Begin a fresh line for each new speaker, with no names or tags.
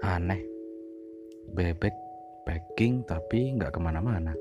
Aneh. Bebek packing tapi nggak ke mana-mana.